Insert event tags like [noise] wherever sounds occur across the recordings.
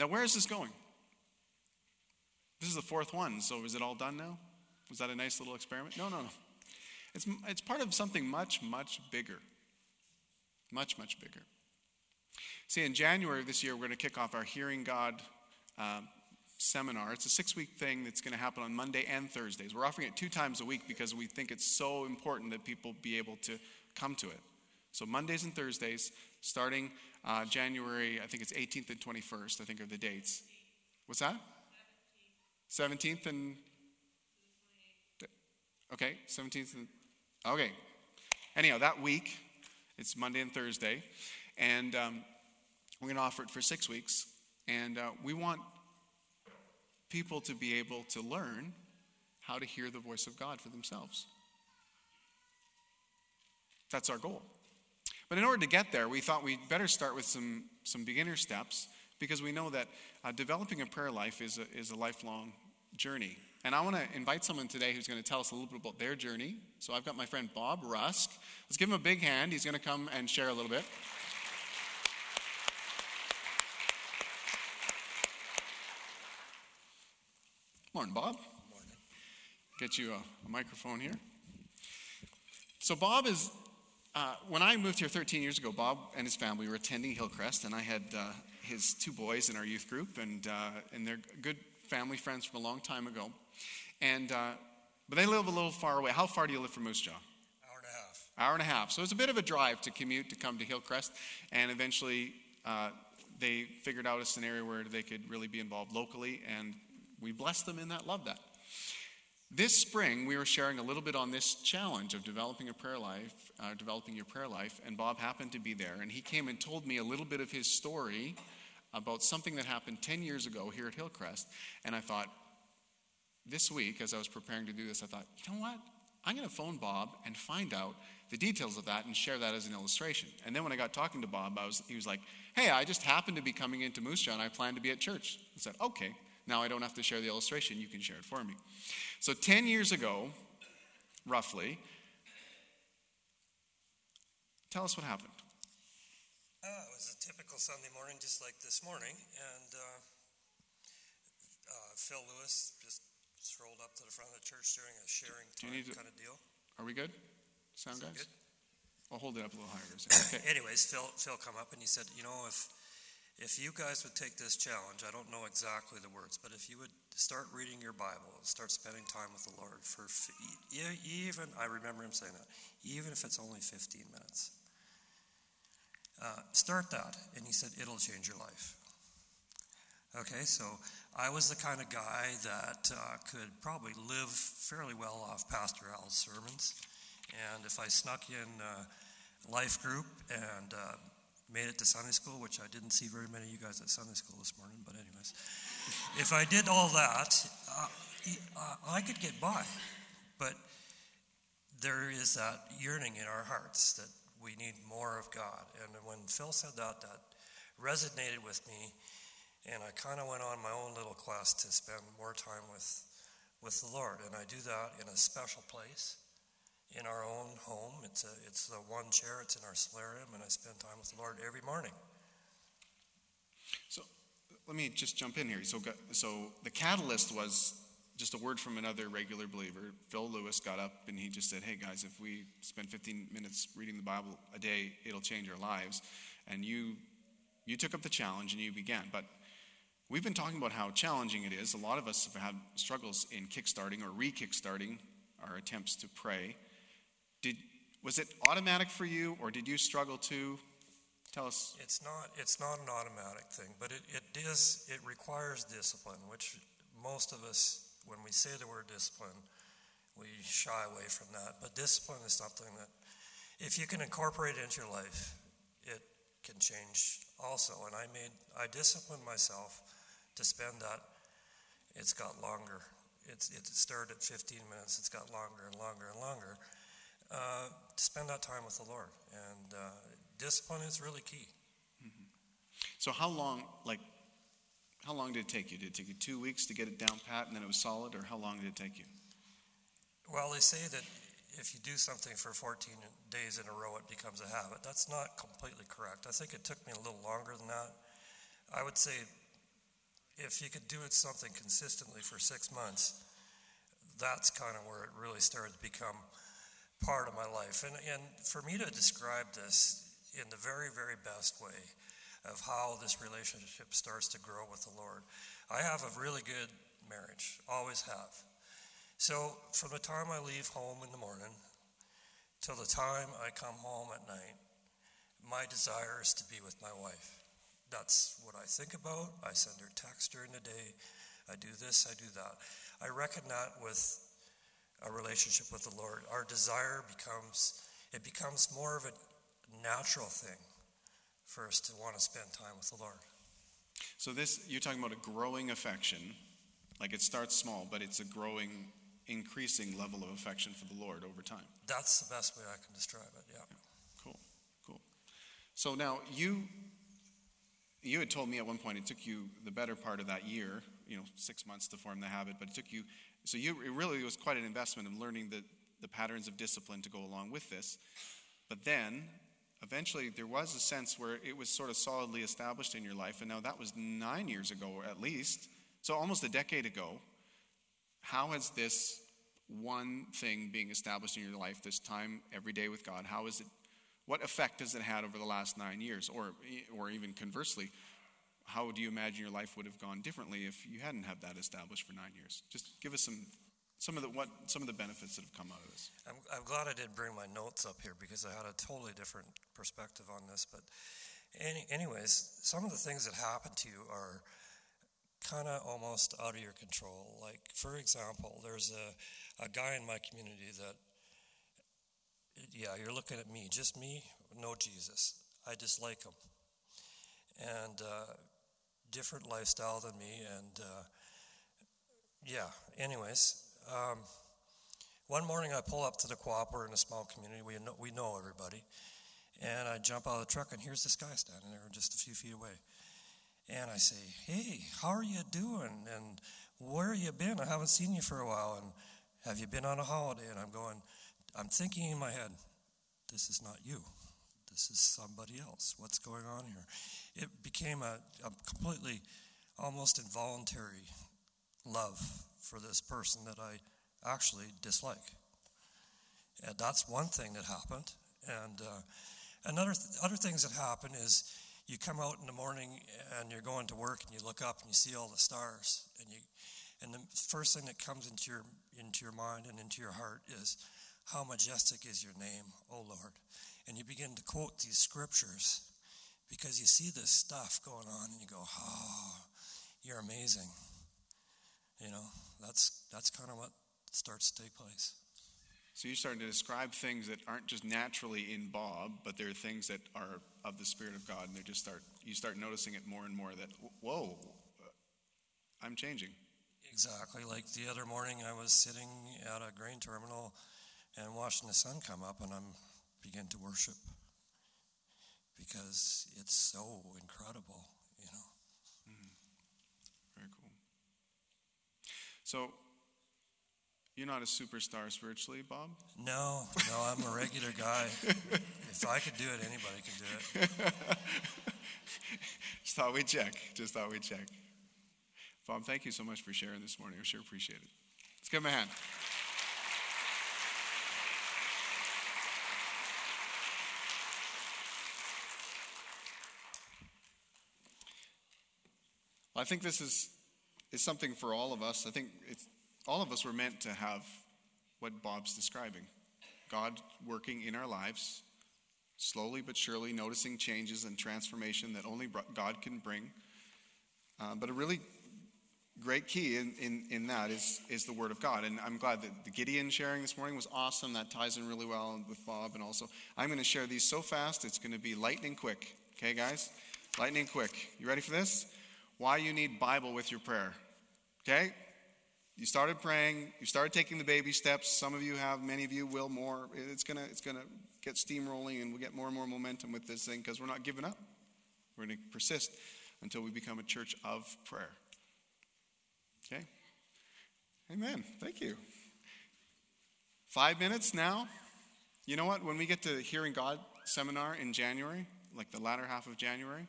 Now, where is this going? This is the fourth one, so is it all done now? Was that a nice little experiment? No, no, no. It's, it's part of something much, much bigger. Much, much bigger. See, in January of this year, we're going to kick off our Hearing God uh, seminar. It's a six week thing that's going to happen on Monday and Thursdays. We're offering it two times a week because we think it's so important that people be able to come to it. So, Mondays and Thursdays, starting uh, January, I think it's 18th and 21st, I think are the dates. What's that? 17th and. Okay, 17th and. Okay. Anyhow, that week, it's Monday and Thursday, and um, we're going to offer it for six weeks. And uh, we want people to be able to learn how to hear the voice of God for themselves. That's our goal. But in order to get there, we thought we'd better start with some, some beginner steps because we know that uh, developing a prayer life is a, is a lifelong journey. And I want to invite someone today who's going to tell us a little bit about their journey. So I've got my friend Bob Rusk. Let's give him a big hand. He's going to come and share a little bit. Morning, Bob. Morning. Get you a, a microphone here. So, Bob is, uh, when I moved here 13 years ago, Bob and his family were attending Hillcrest, and I had uh, his two boys in our youth group, and, uh, and they're good family friends from a long time ago. And, uh, but they live a little far away. How far do you live from Moose Jaw? Hour and a half. Hour and a half. So it's a bit of a drive to commute to come to Hillcrest, and eventually uh, they figured out a scenario where they could really be involved locally, and we blessed them in that, love that. This spring, we were sharing a little bit on this challenge of developing a prayer life, uh, developing your prayer life, and Bob happened to be there, and he came and told me a little bit of his story about something that happened 10 years ago here at Hillcrest, and I thought, this week, as I was preparing to do this, I thought, you know what? I'm going to phone Bob and find out the details of that and share that as an illustration. And then when I got talking to Bob, I was, he was like, hey, I just happened to be coming into Moose Jaw and I plan to be at church. I said, okay, now I don't have to share the illustration. You can share it for me. So 10 years ago, roughly, tell us what happened. Uh, it was a typical Sunday morning, just like this morning, and uh, uh, Phil Lewis just strolled up to the front of the church during a sharing time to- kind of deal. Are we good? Sound Is guys? good? I'll hold it up a little higher. [coughs] Okay. Anyways, Phil Phil come up and he said, you know, if if you guys would take this challenge, I don't know exactly the words, but if you would start reading your Bible and start spending time with the Lord for even I remember him saying that, even if it's only 15 minutes. Uh, start that, and he said it'll change your life. Okay, so I was the kind of guy that uh, could probably live fairly well off Pastor Al's sermons, and if I snuck in uh, life group and uh, made it to Sunday school, which I didn't see very many of you guys at Sunday school this morning, but anyways, if I did all that, uh, I could get by. But there is that yearning in our hearts that we need more of God. And when Phil said that, that resonated with me, and I kind of went on my own little quest to spend more time with, with the Lord. And I do that in a special place in our own home. It's, a, it's the one chair, it's in our solarium, and I spend time with the Lord every morning. So let me just jump in here. So, so the catalyst was just a word from another regular believer. Phil Lewis got up and he just said, Hey guys, if we spend 15 minutes reading the Bible a day, it'll change our lives. And you, you took up the challenge and you began. But we've been talking about how challenging it is. A lot of us have had struggles in kickstarting or re kickstarting our attempts to pray. Did, was it automatic for you or did you struggle too? Tell us. It's not, it's not an automatic thing, but it, it is, it requires discipline, which most of us, when we say the word discipline, we shy away from that. But discipline is something that, if you can incorporate it into your life, it can change also. And I made, I disciplined myself to spend that. It's got longer. It's, it started at 15 minutes. It's got longer and longer and longer. Uh, to spend that time with the Lord. And uh, discipline is really key. So how long, like, how long did it take you? Did it take you two weeks to get it down pat and then it was solid, or how long did it take you? Well, they say that if you do something for 14 days in a row, it becomes a habit. That's not completely correct. I think it took me a little longer than that. I would say if you could do it something consistently for six months, that's kind of where it really started to become part of my life. And, and for me to describe this in the very, very best way of how this relationship starts to grow with the Lord, I have a really good marriage, always have. So from the time I leave home in the morning till the time I come home at night, my desire is to be with my wife. That's what I think about. I send her text during the day. I do this, I do that. I reckon that with a relationship with the Lord, our desire becomes it becomes more of a natural thing for us to want to spend time with the Lord. So this you're talking about a growing affection, like it starts small, but it's a growing, increasing level of affection for the Lord over time. That's the best way I can describe it. Yeah. yeah. Cool. Cool. So now you you had told me at one point it took you the better part of that year, you know, six months to form the habit, but it took you, so you, it really was quite an investment in learning the, the patterns of discipline to go along with this. But then, eventually, there was a sense where it was sort of solidly established in your life, and now that was nine years ago at least, so almost a decade ago. How has this one thing being established in your life, this time every day with God, how is it what effect has it had over the last nine years? Or, or even conversely, how do you imagine your life would have gone differently if you hadn't had that established for nine years? Just give us some, some, of, the, what, some of the benefits that have come out of this. I'm, I'm glad I did bring my notes up here because I had a totally different perspective on this. But, any, anyways, some of the things that happen to you are kind of almost out of your control. Like, for example, there's a, a guy in my community that yeah, you're looking at me, just me, no Jesus. I dislike him. And uh, different lifestyle than me. And uh, yeah, anyways, um, one morning I pull up to the co-op. We're in a small community. We know, we know everybody. And I jump out of the truck, and here's this guy standing there just a few feet away. And I say, Hey, how are you doing? And where you been? I haven't seen you for a while. And have you been on a holiday? And I'm going, I'm thinking in my head, this is not you. This is somebody else. What's going on here? It became a, a completely, almost involuntary love for this person that I actually dislike. And that's one thing that happened. And uh, another th- other things that happen is you come out in the morning and you're going to work and you look up and you see all the stars and you and the first thing that comes into your into your mind and into your heart is how majestic is your name, O Lord. And you begin to quote these scriptures because you see this stuff going on and you go, oh, you're amazing. You know, that's, that's kind of what starts to take place. So you're starting to describe things that aren't just naturally in Bob, but they're things that are of the Spirit of God, and they just start. You start noticing it more and more. That whoa, I'm changing. Exactly. Like the other morning, I was sitting at a grain terminal and watching the sun come up, and I'm begin to worship because it's so incredible, you know. Mm. Very cool. So, you're not a superstar spiritually, Bob? No, no, I'm a regular guy. [laughs] if I could do it, anybody can do it. [laughs] Just thought we'd check. Just thought we'd check. Bob, thank you so much for sharing this morning. I sure appreciate it. Let's give him a hand. I think this is, is something for all of us. I think all of us were meant to have what Bob's describing God working in our lives, slowly but surely, noticing changes and transformation that only God can bring. Uh, but a really great key in, in, in that is, is the Word of God. And I'm glad that the Gideon sharing this morning was awesome. That ties in really well with Bob. And also, I'm going to share these so fast, it's going to be lightning quick. Okay, guys? Lightning quick. You ready for this? Why you need Bible with your prayer. Okay? You started praying, you started taking the baby steps. Some of you have, many of you will more. It's gonna it's gonna get steamrolling and we'll get more and more momentum with this thing because we're not giving up. We're gonna persist until we become a church of prayer. Okay? Amen. Thank you. Five minutes now. You know what? When we get to Hearing God seminar in January, like the latter half of January,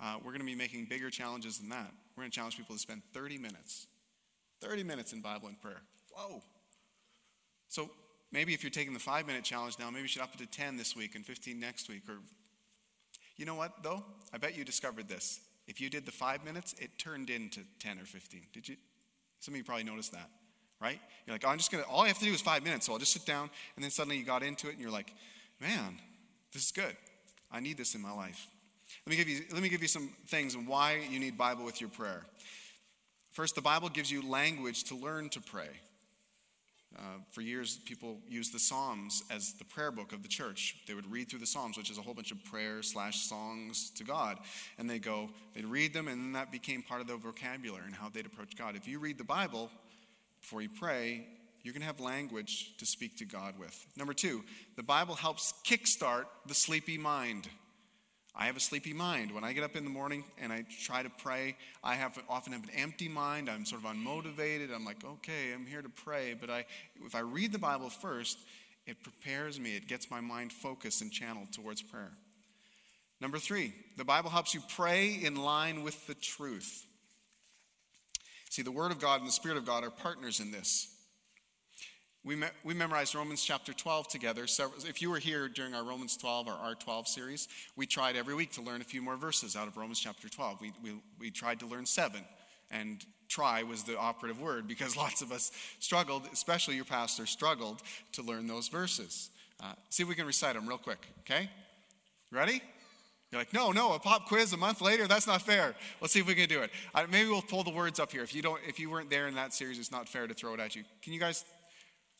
uh, we're going to be making bigger challenges than that. We're going to challenge people to spend 30 minutes. 30 minutes in Bible and prayer. Whoa. So maybe if you're taking the five minute challenge now, maybe you should up it to 10 this week and 15 next week. Or, you know what, though? I bet you discovered this. If you did the five minutes, it turned into 10 or 15. Did you? Some of you probably noticed that, right? You're like, oh, I'm just going to, all I have to do is five minutes, so I'll just sit down. And then suddenly you got into it and you're like, man, this is good. I need this in my life. Let me give you, let me give you some things and why you need Bible with your prayer. First, the Bible gives you language to learn to pray. Uh, for years, people used the Psalms as the prayer book of the church. They would read through the Psalms, which is a whole bunch of prayers slash songs to God. And they go, they'd read them, and then that became part of their vocabulary and how they'd approach God. If you read the Bible before you pray, you're going to have language to speak to God with. Number two, the Bible helps kickstart the sleepy mind. I have a sleepy mind. When I get up in the morning and I try to pray, I have often have an empty mind. I'm sort of unmotivated. I'm like, okay, I'm here to pray. But I, if I read the Bible first, it prepares me. It gets my mind focused and channeled towards prayer. Number three, the Bible helps you pray in line with the truth. See, the Word of God and the Spirit of God are partners in this. We, me- we memorized Romans chapter 12 together. So if you were here during our Romans 12 or R12 series, we tried every week to learn a few more verses out of Romans chapter 12. We, we, we tried to learn seven, and try was the operative word because [laughs] lots of us struggled, especially your pastor, struggled to learn those verses. Uh, see if we can recite them real quick, okay? Ready? You're like, no, no, a pop quiz a month later? That's not fair. Let's see if we can do it. Uh, maybe we'll pull the words up here. If you don't, if you weren't there in that series, it's not fair to throw it at you. Can you guys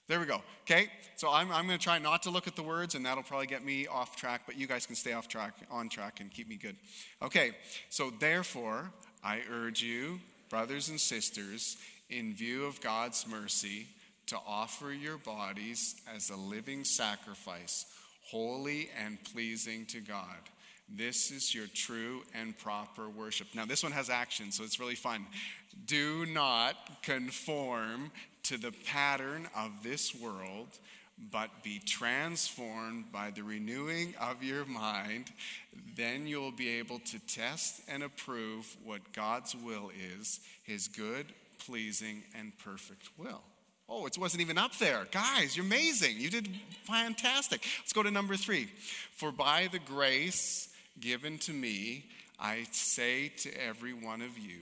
there we go. Okay? So I'm, I'm going to try not to look at the words, and that'll probably get me off track, but you guys can stay off track, on track, and keep me good. Okay, so therefore, I urge you, brothers and sisters, in view of God's mercy, to offer your bodies as a living sacrifice, holy and pleasing to God. This is your true and proper worship. Now, this one has action, so it's really fun. Do not conform to the pattern of this world, but be transformed by the renewing of your mind. Then you'll be able to test and approve what God's will is, his good, pleasing, and perfect will. Oh, it wasn't even up there. Guys, you're amazing. You did fantastic. Let's go to number three. For by the grace given to me, I say to every one of you,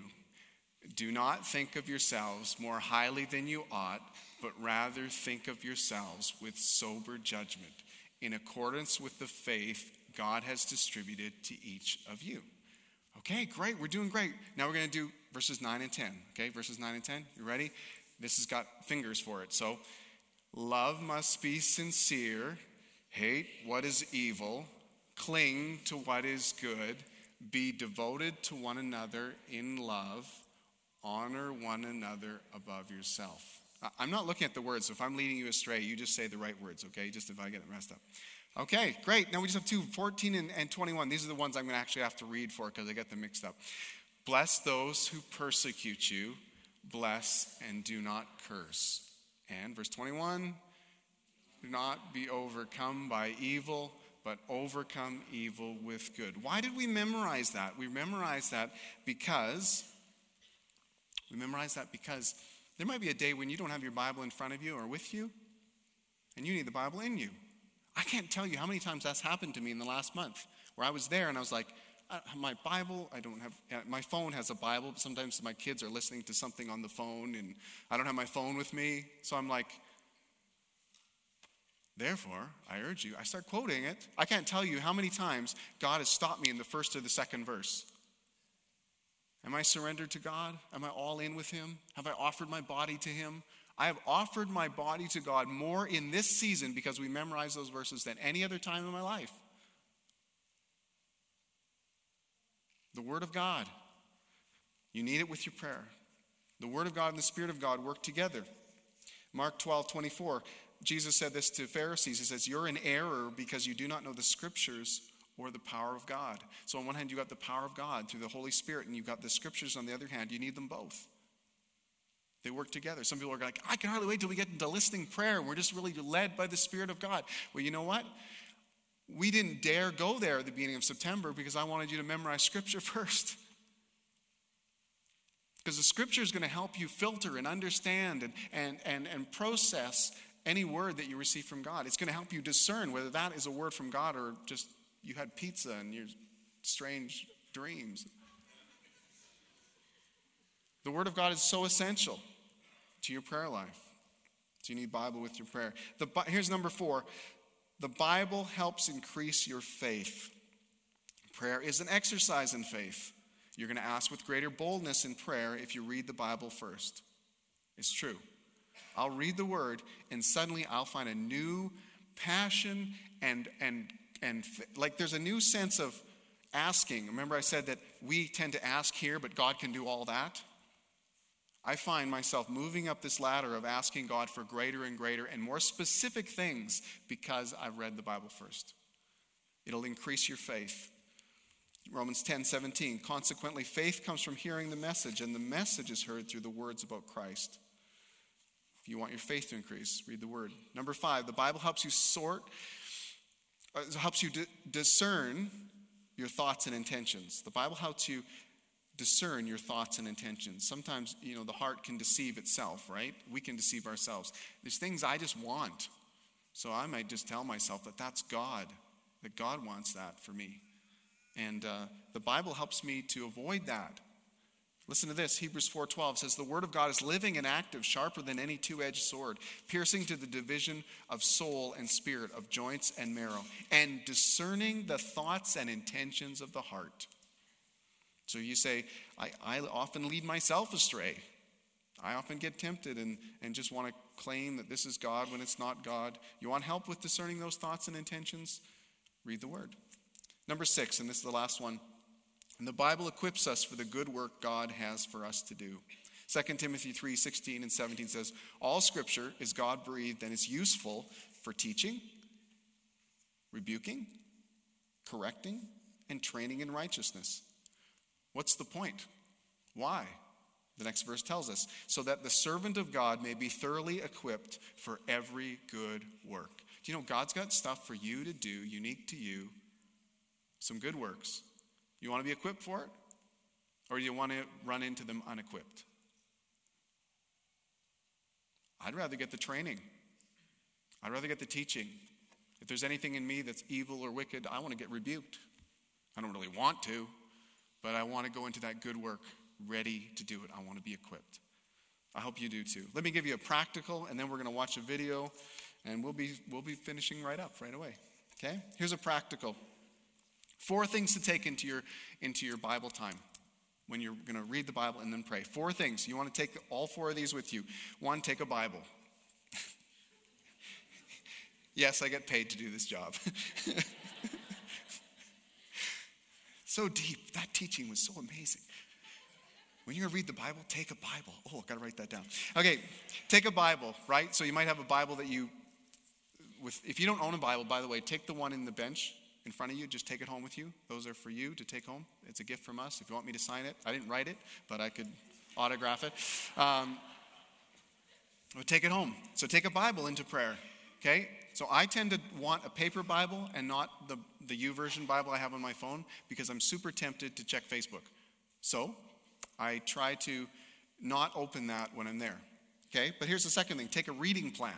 do not think of yourselves more highly than you ought, but rather think of yourselves with sober judgment, in accordance with the faith God has distributed to each of you. Okay, great. We're doing great. Now we're going to do verses 9 and 10. Okay, verses 9 and 10. You ready? This has got fingers for it. So, love must be sincere, hate what is evil, cling to what is good, be devoted to one another in love honor one another above yourself. I'm not looking at the words, so if I'm leading you astray, you just say the right words, okay? Just if I get it messed up. Okay, great. Now we just have two 14 and, and 21. These are the ones I'm going to actually have to read for because I get them mixed up. Bless those who persecute you, bless and do not curse. And verse 21 do not be overcome by evil, but overcome evil with good. Why did we memorize that? We memorized that because we memorize that because there might be a day when you don't have your Bible in front of you or with you, and you need the Bible in you. I can't tell you how many times that's happened to me in the last month where I was there and I was like, my Bible, I don't have, uh, my phone has a Bible, but sometimes my kids are listening to something on the phone and I don't have my phone with me. So I'm like, therefore, I urge you, I start quoting it. I can't tell you how many times God has stopped me in the first or the second verse. Am I surrendered to God? Am I all in with Him? Have I offered my body to Him? I have offered my body to God more in this season because we memorize those verses than any other time in my life. The Word of God. You need it with your prayer. The Word of God and the Spirit of God work together. Mark 12, 24, Jesus said this to Pharisees. He says, You're in error because you do not know the Scriptures or the power of God. So, on one hand, you got the power of God through the Holy Spirit, and you've got the scriptures on the other hand. You need them both. They work together. Some people are like, I can hardly wait till we get into listening prayer. We're just really led by the Spirit of God. Well, you know what? We didn't dare go there at the beginning of September because I wanted you to memorize scripture [laughs] first. Because the scripture is going to help you filter and understand and, and, and, and process any word that you receive from God. It's going to help you discern whether that is a word from God or just you had pizza and your strange dreams. The Word of God is so essential to your prayer life. So you need Bible with your prayer. The, here's number four. The Bible helps increase your faith. Prayer is an exercise in faith. You're going to ask with greater boldness in prayer if you read the Bible first. It's true. I'll read the word and suddenly I'll find a new passion and and and like there's a new sense of asking. Remember I said that we tend to ask here but God can do all that? I find myself moving up this ladder of asking God for greater and greater and more specific things because I've read the Bible first. It'll increase your faith. Romans 10 17. Consequently, faith comes from hearing the message, and the message is heard through the words about Christ. If you want your faith to increase, read the word. Number five, the Bible helps you sort, uh, helps you d- discern your thoughts and intentions. The Bible helps you discern your thoughts and intentions. Sometimes, you know, the heart can deceive itself, right? We can deceive ourselves. There's things I just want. So I might just tell myself that that's God, that God wants that for me. And uh, the Bible helps me to avoid that. Listen to this. Hebrews 4:12 says the word of God is living and active, sharper than any two-edged sword, piercing to the division of soul and spirit, of joints and marrow, and discerning the thoughts and intentions of the heart. So you say, I, I often lead myself astray. I often get tempted and, and just want to claim that this is God when it's not God. You want help with discerning those thoughts and intentions? Read the word. Number six, and this is the last one. And the Bible equips us for the good work God has for us to do. 2 Timothy 3 16 and 17 says, All scripture is God breathed and is useful for teaching, rebuking, correcting, and training in righteousness. What's the point? Why? The next verse tells us, so that the servant of God may be thoroughly equipped for every good work. Do you know God's got stuff for you to do, unique to you, some good works. You want to be equipped for it? Or do you want to run into them unequipped? I'd rather get the training. I'd rather get the teaching. If there's anything in me that's evil or wicked, I want to get rebuked. I don't really want to, but I want to go into that good work ready to do it. I want to be equipped. I hope you do too. Let me give you a practical, and then we're going to watch a video, and we'll be, we'll be finishing right up right away. Okay? Here's a practical. Four things to take into your, into your Bible time when you're going to read the Bible and then pray. Four things. You want to take all four of these with you. One, take a Bible. [laughs] yes, I get paid to do this job. [laughs] so deep. That teaching was so amazing. When you're going to read the Bible, take a Bible. Oh, I've got to write that down. Okay, take a Bible, right? So you might have a Bible that you, with, if you don't own a Bible, by the way, take the one in the bench in front of you. Just take it home with you. Those are for you to take home. It's a gift from us. If you want me to sign it, I didn't write it, but I could autograph it. Um, but take it home. So take a Bible into prayer. Okay? So I tend to want a paper Bible and not the, the YouVersion Bible I have on my phone because I'm super tempted to check Facebook. So I try to not open that when I'm there. Okay? But here's the second thing take a reading plan.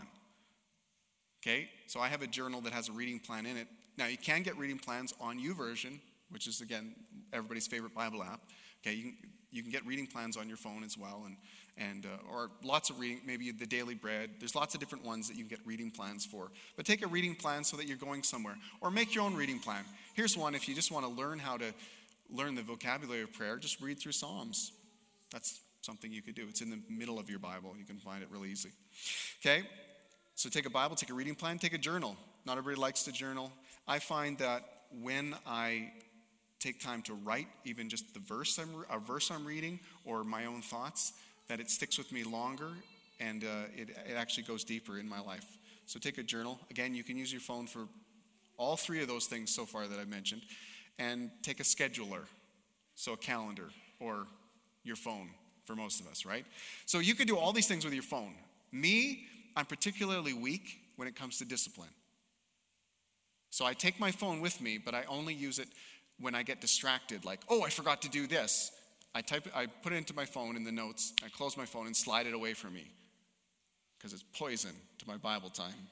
Okay? So I have a journal that has a reading plan in it. Now, you can get reading plans on YouVersion, which is, again, everybody's favorite Bible app. Okay, you can, you can get reading plans on your phone as well, and, and uh, or lots of reading, maybe the Daily Bread. There's lots of different ones that you can get reading plans for. But take a reading plan so that you're going somewhere, or make your own reading plan. Here's one if you just want to learn how to learn the vocabulary of prayer, just read through Psalms. That's something you could do. It's in the middle of your Bible. You can find it really easy. Okay? So take a Bible, take a reading plan, take a journal. Not everybody likes to journal. I find that when I take time to write even just the verse I'm, a verse I'm reading or my own thoughts, that it sticks with me longer and uh, it, it actually goes deeper in my life. So take a journal. Again, you can use your phone for all three of those things so far that I've mentioned. And take a scheduler, so a calendar or your phone for most of us, right? So you can do all these things with your phone. Me, I'm particularly weak when it comes to discipline. So I take my phone with me, but I only use it when I get distracted, like, oh, I forgot to do this. I type I put it into my phone in the notes, I close my phone and slide it away from me. Because it's poison to my Bible time.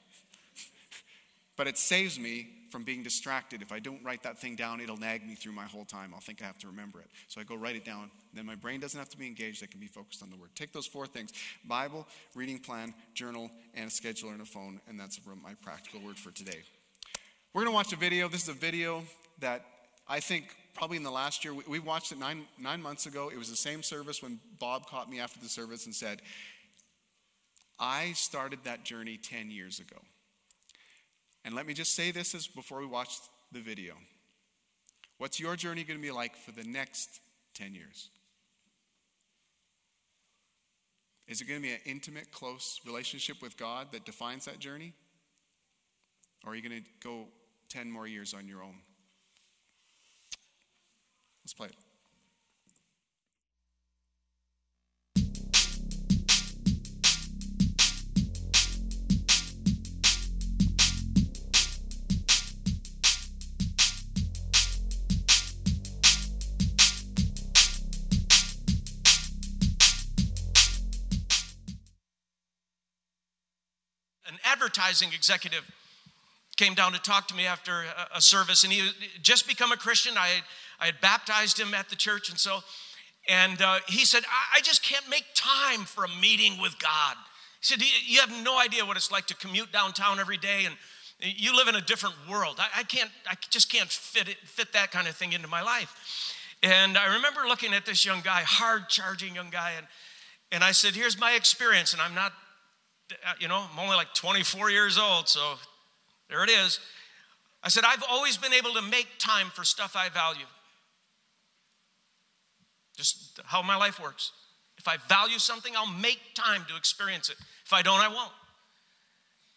[laughs] but it saves me from being distracted. If I don't write that thing down, it'll nag me through my whole time. I'll think I have to remember it. So I go write it down. Then my brain doesn't have to be engaged. I can be focused on the word. Take those four things Bible, reading plan, journal, and a scheduler and a phone. And that's my practical word for today. We're going to watch a video. This is a video that I think probably in the last year, we, watched it nine, nine months ago. It was the same service when Bob caught me after the service and said, I started that journey 10 years ago. And let me just say this as before we watch the video. What's your journey going to be like for the next 10 years? Is it going to be an intimate, close relationship with God that defines that journey? Or are you going to go 10 more years on your own? Let's play it. An advertising executive came down to talk to me after a, service, and he just become a Christian. I I had baptized him at the church, and so, and uh, he said, I, I just can't make time for a meeting with God. He said, You have no idea what it's like to commute downtown every day, and you live in a different world. I, I can't, I just can't fit it, fit that kind of thing into my life. And I remember looking at this young guy, hard charging young guy, and, and I said, Here's my experience, and I'm not uh, you know, I'm only like 24 years old, so there it is. I said, I've always been able to make time for stuff I value. Just how my life works. If I value something, I'll make time to experience it. If I don't, I won't.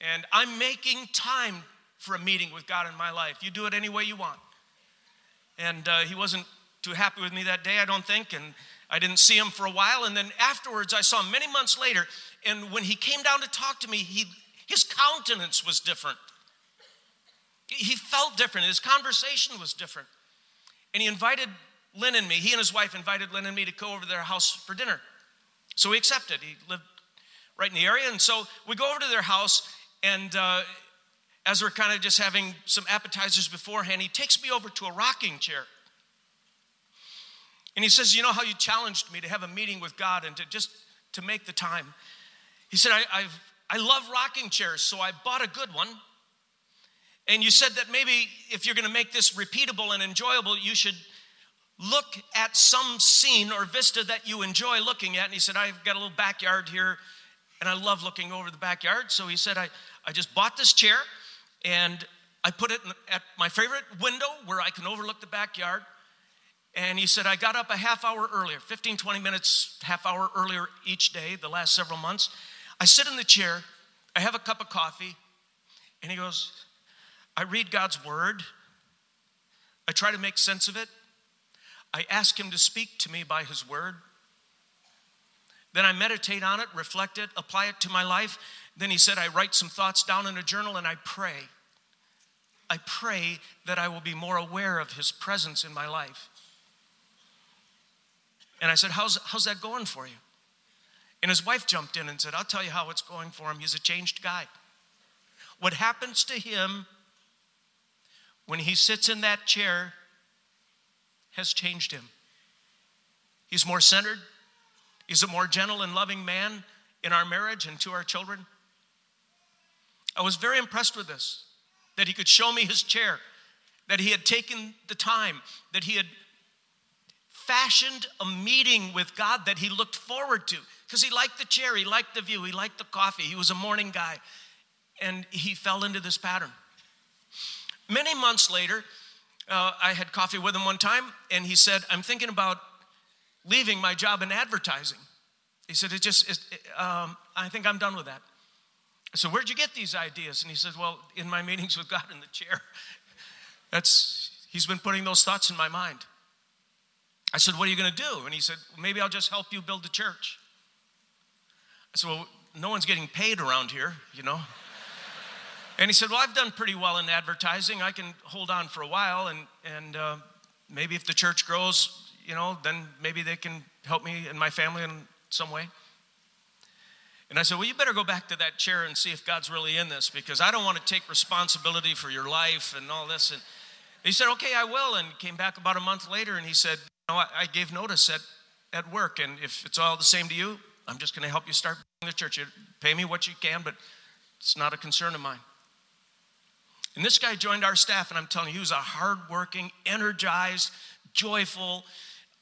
And I'm making time for a meeting with God in my life. You do it any way you want. And uh, he wasn't too happy with me that day, I don't think. And I didn't see him for a while. And then afterwards, I saw him many months later. And when he came down to talk to me, he, his countenance was different. He felt different. His conversation was different. And he invited Lynn and me, he and his wife invited Lynn and me to go over to their house for dinner. So we accepted. He lived right in the area. And so we go over to their house, and uh, as we're kind of just having some appetizers beforehand, he takes me over to a rocking chair. And he says, You know how you challenged me to have a meeting with God and to just to make the time? He said, I, I've, I love rocking chairs, so I bought a good one. And you said that maybe if you're going to make this repeatable and enjoyable, you should look at some scene or vista that you enjoy looking at. And he said, I've got a little backyard here, and I love looking over the backyard. So he said, I, I just bought this chair, and I put it at my favorite window where I can overlook the backyard. And he said, I got up a half hour earlier, 15, 20 minutes, half hour earlier each day, the last several months. I sit in the chair, I have a cup of coffee, and he goes, I read God's word, I try to make sense of it, I ask him to speak to me by his word. Then I meditate on it, reflect it, apply it to my life. Then he said, I write some thoughts down in a journal and I pray. I pray that I will be more aware of his presence in my life. And I said, How's, how's that going for you? And his wife jumped in and said, I'll tell you how it's going for him. He's a changed guy. What happens to him when he sits in that chair has changed him. He's more centered, he's a more gentle and loving man in our marriage and to our children. I was very impressed with this that he could show me his chair, that he had taken the time, that he had fashioned a meeting with God that he looked forward to because he liked the chair, he liked the view, he liked the coffee. He was a morning guy. And he fell into this pattern. Many months later, uh, I had coffee with him one time, and he said, I'm thinking about leaving my job in advertising. He said, It just, it, um, I think I'm done with that. I said, Where'd you get these ideas? And he said, Well, in my meetings with God in the chair. [laughs] That's, he's been putting those thoughts in my mind. I said, What are you going to do? And he said, Maybe I'll just help you build the church. I said, Well, no one's getting paid around here, you know. And he said, Well, I've done pretty well in advertising. I can hold on for a while, and, and uh, maybe if the church grows, you know, then maybe they can help me and my family in some way. And I said, Well, you better go back to that chair and see if God's really in this because I don't want to take responsibility for your life and all this. And he said, Okay, I will. And came back about a month later and he said, know, I, I gave notice at, at work. And if it's all the same to you, I'm just going to help you start the church. You pay me what you can, but it's not a concern of mine. And this guy joined our staff, and I'm telling you, he was a hardworking, energized, joyful,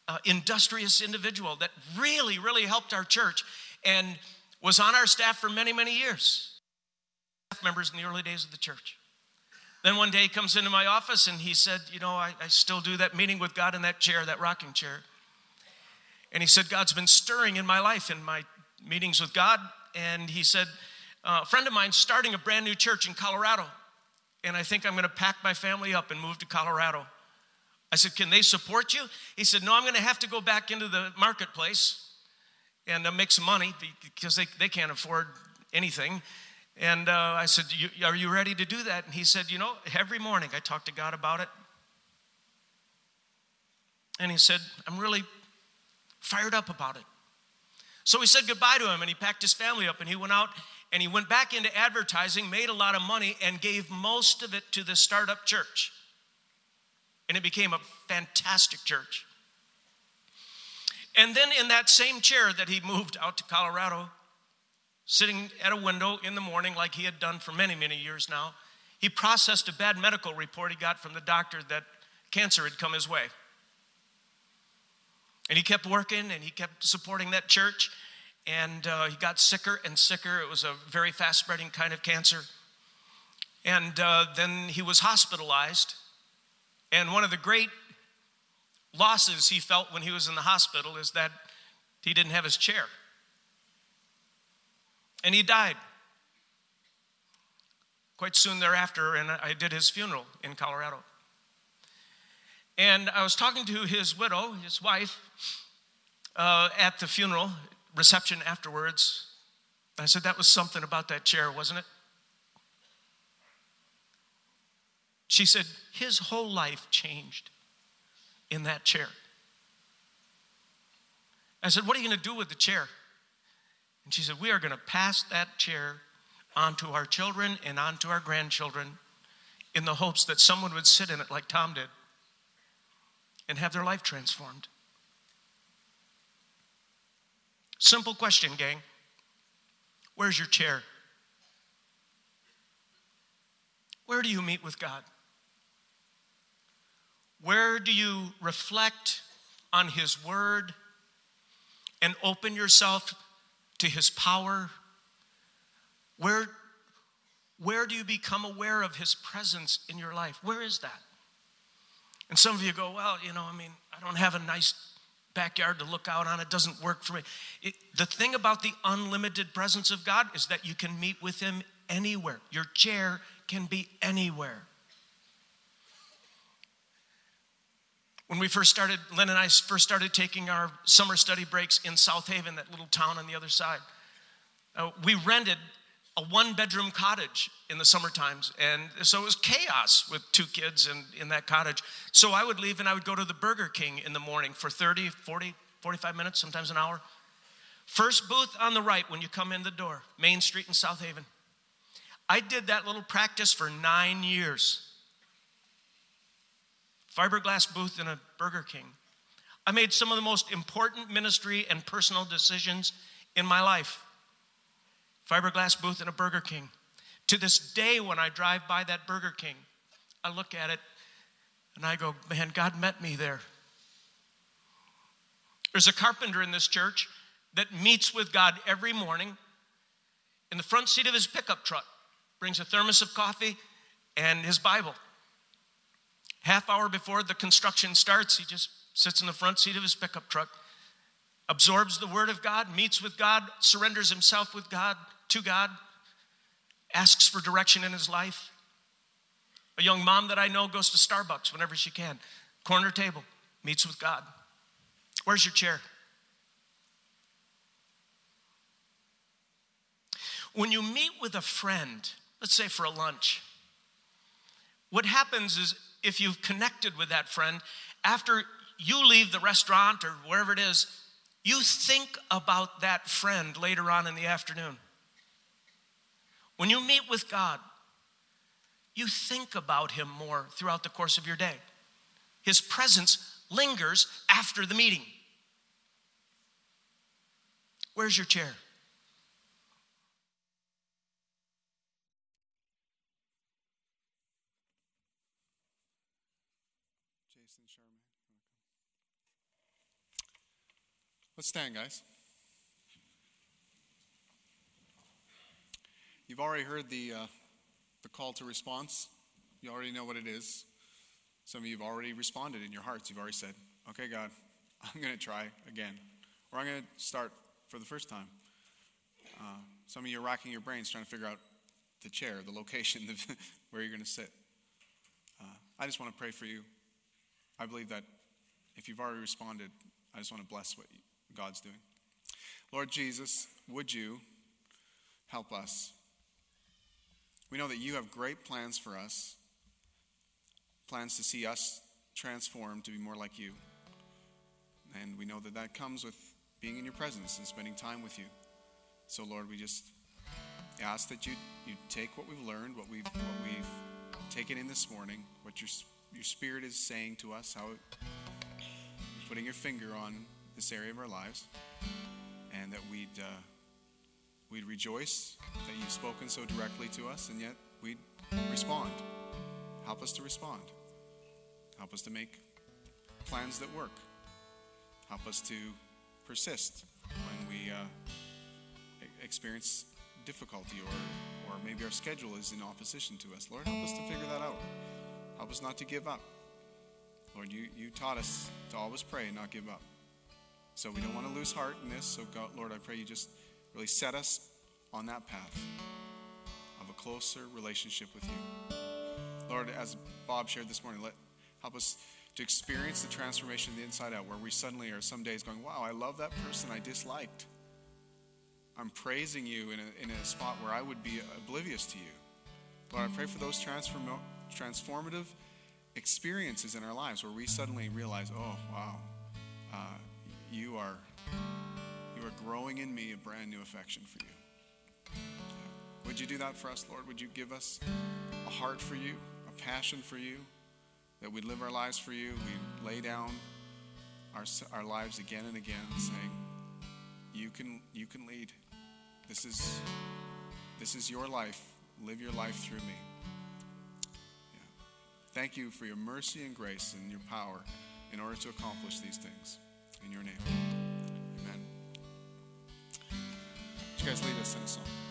uh, industrious individual that really, really helped our church and was on our staff for many, many years. Staff members in the early days of the church. Then one day he comes into my office and he said, You know, I, I still do that meeting with God in that chair, that rocking chair. And he said, God's been stirring in my life in my meetings with God. And he said, uh, A friend of mine starting a brand new church in Colorado. And I think I'm going to pack my family up and move to Colorado. I said, Can they support you? He said, No, I'm going to have to go back into the marketplace and uh, make some money because they, they can't afford anything. And uh, I said, Are you ready to do that? And he said, You know, every morning I talk to God about it. And he said, I'm really fired up about it. So we said goodbye to him and he packed his family up and he went out and he went back into advertising, made a lot of money, and gave most of it to the startup church. And it became a fantastic church. And then in that same chair that he moved out to Colorado, sitting at a window in the morning, like he had done for many, many years now, he processed a bad medical report he got from the doctor that cancer had come his way. And he kept working and he kept supporting that church. And uh, he got sicker and sicker. It was a very fast spreading kind of cancer. And uh, then he was hospitalized. And one of the great losses he felt when he was in the hospital is that he didn't have his chair. And he died quite soon thereafter, and I did his funeral in Colorado. And I was talking to his widow, his wife, uh, at the funeral reception afterwards. I said, That was something about that chair, wasn't it? She said, His whole life changed in that chair. I said, What are you going to do with the chair? And she said, We are going to pass that chair onto our children and onto our grandchildren in the hopes that someone would sit in it like Tom did and have their life transformed. Simple question, gang. Where's your chair? Where do you meet with God? Where do you reflect on His Word and open yourself to His power? Where, where do you become aware of His presence in your life? Where is that? And some of you go, well, you know, I mean, I don't have a nice backyard to look out on. It doesn't work for me. It, the thing about the unlimited presence of God is that you can meet with Him anywhere. Your chair can be anywhere. When we first started, Lynn and I first started taking our summer study breaks in South Haven, that little town on the other side, uh, we rented a one bedroom cottage in the summer times. And so it was chaos with two kids in, in that cottage. So I would leave and I would go to the Burger King in the morning for 30, 40, 45 minutes, sometimes an hour. First booth on the right when you come in the door, Main Street in South Haven. I did that little practice for nine years. Fiberglass booth in a Burger King. I made some of the most important ministry and personal decisions in my life fiberglass booth in a Burger King. To this day, when I drive by that Burger King, I look at it and I go, man, God met me there. There's a carpenter in this church that meets with God every morning in the front seat of his pickup truck, brings a thermos of coffee and his Bible. Half hour before the construction starts, he just sits in the front seat of his pickup truck, absorbs the Word of God, meets with God, surrenders himself with God, to God, asks for direction in his life. A young mom that I know goes to Starbucks whenever she can, corner table, meets with God. Where's your chair? When you meet with a friend, let's say for a lunch. What happens is if you've connected with that friend, after you leave the restaurant or wherever it is, you think about that friend later on in the afternoon. When you meet with God, you think about him more throughout the course of your day. His presence lingers after the meeting. Where's your chair? Let's stand, guys. You've already heard the, uh, the call to response. You already know what it is. Some of you have already responded in your hearts. You've already said, okay, God, [laughs] I'm going to try again. Or I'm going to start for the first time. Uh, some of you are racking your brains trying to figure out the chair, the location, [laughs] the, where you're going to sit. Uh, I just want to pray for you. I believe that if you've already responded, I just want to bless what God's doing. Lord Jesus, would you help us? We know that you have great plans for us, plans to see us transformed to be more like you. And we know that that comes with being in your presence and spending time with you. So, Lord, we just ask that you, you take what we've learned, what we've, what we've taken in this morning, what your, your Spirit is saying to us, how putting your finger on this area of our lives, and that we'd, uh, we'd rejoice that you've spoken so directly to us, and yet we'd respond. Help us to respond. Help us to make plans that work. Help us to persist when we uh, experience difficulty or, or maybe our schedule is in opposition to us. Lord, help us to figure that out. Help us not to give up. Lord, you, you taught us to always pray and not give up. So we don't want to lose heart in this. So, God, Lord, I pray you just really set us on that path of a closer relationship with you. Lord, as Bob shared this morning, let help us to experience the transformation of the inside out, where we suddenly are some days going, Wow, I love that person I disliked. I'm praising you in a, in a spot where I would be oblivious to you. Lord, I pray for those transform, transformative experiences in our lives where we suddenly realize, oh, wow, uh, you are you are growing in me a brand new affection for you. Would you do that for us, Lord? Would you give us a heart for you, a passion for you, that we live our lives for you, we lay down our, our lives again and again, saying, you can, you can lead. This is, this is your life. Live your life through me. Thank you for your mercy and grace and your power in order to accomplish these things. In your name. Amen. Would you guys lead us in a song?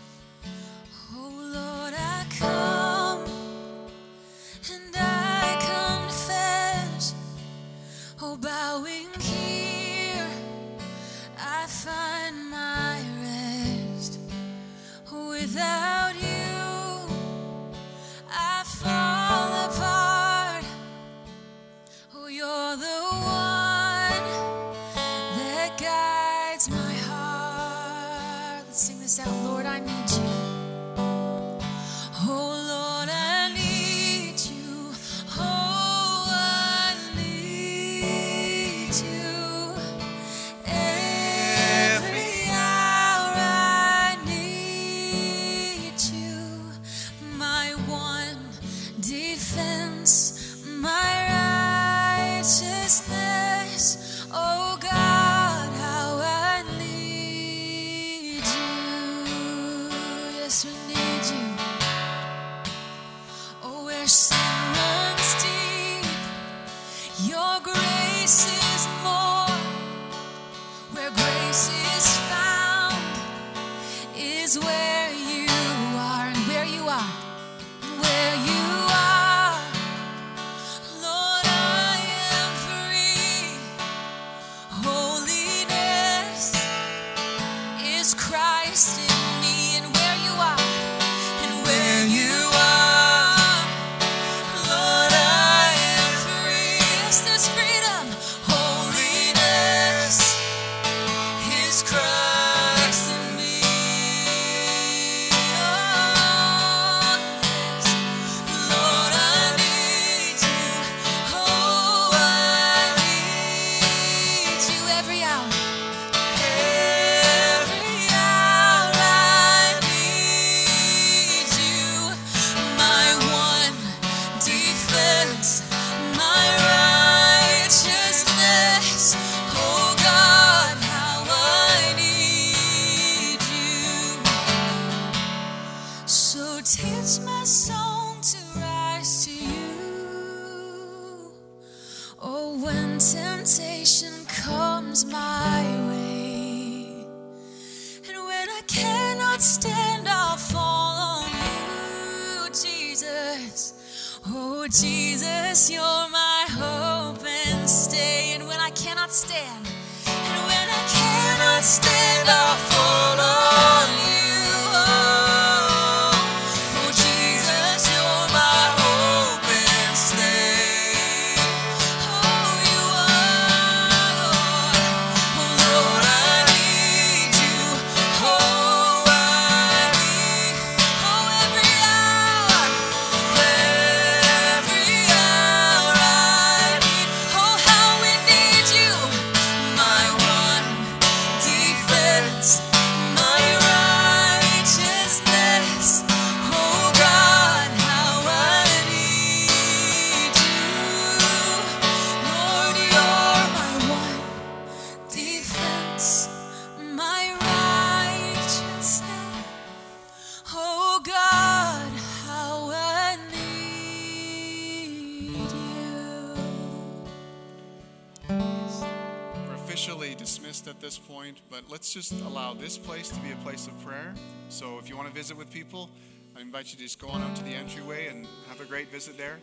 Let's just allow this place to be a place of prayer. So if you want to visit with people, I invite you to just go on out to the entryway and have a great visit there.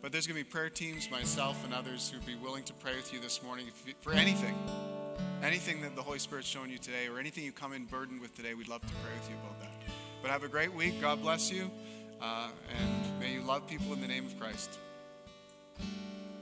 But there's going to be prayer teams, myself, and others who'd be willing to pray with you this morning for anything. Anything that the Holy Spirit's shown you today, or anything you come in burdened with today, we'd love to pray with you about that. But have a great week. God bless you. Uh, and may you love people in the name of Christ.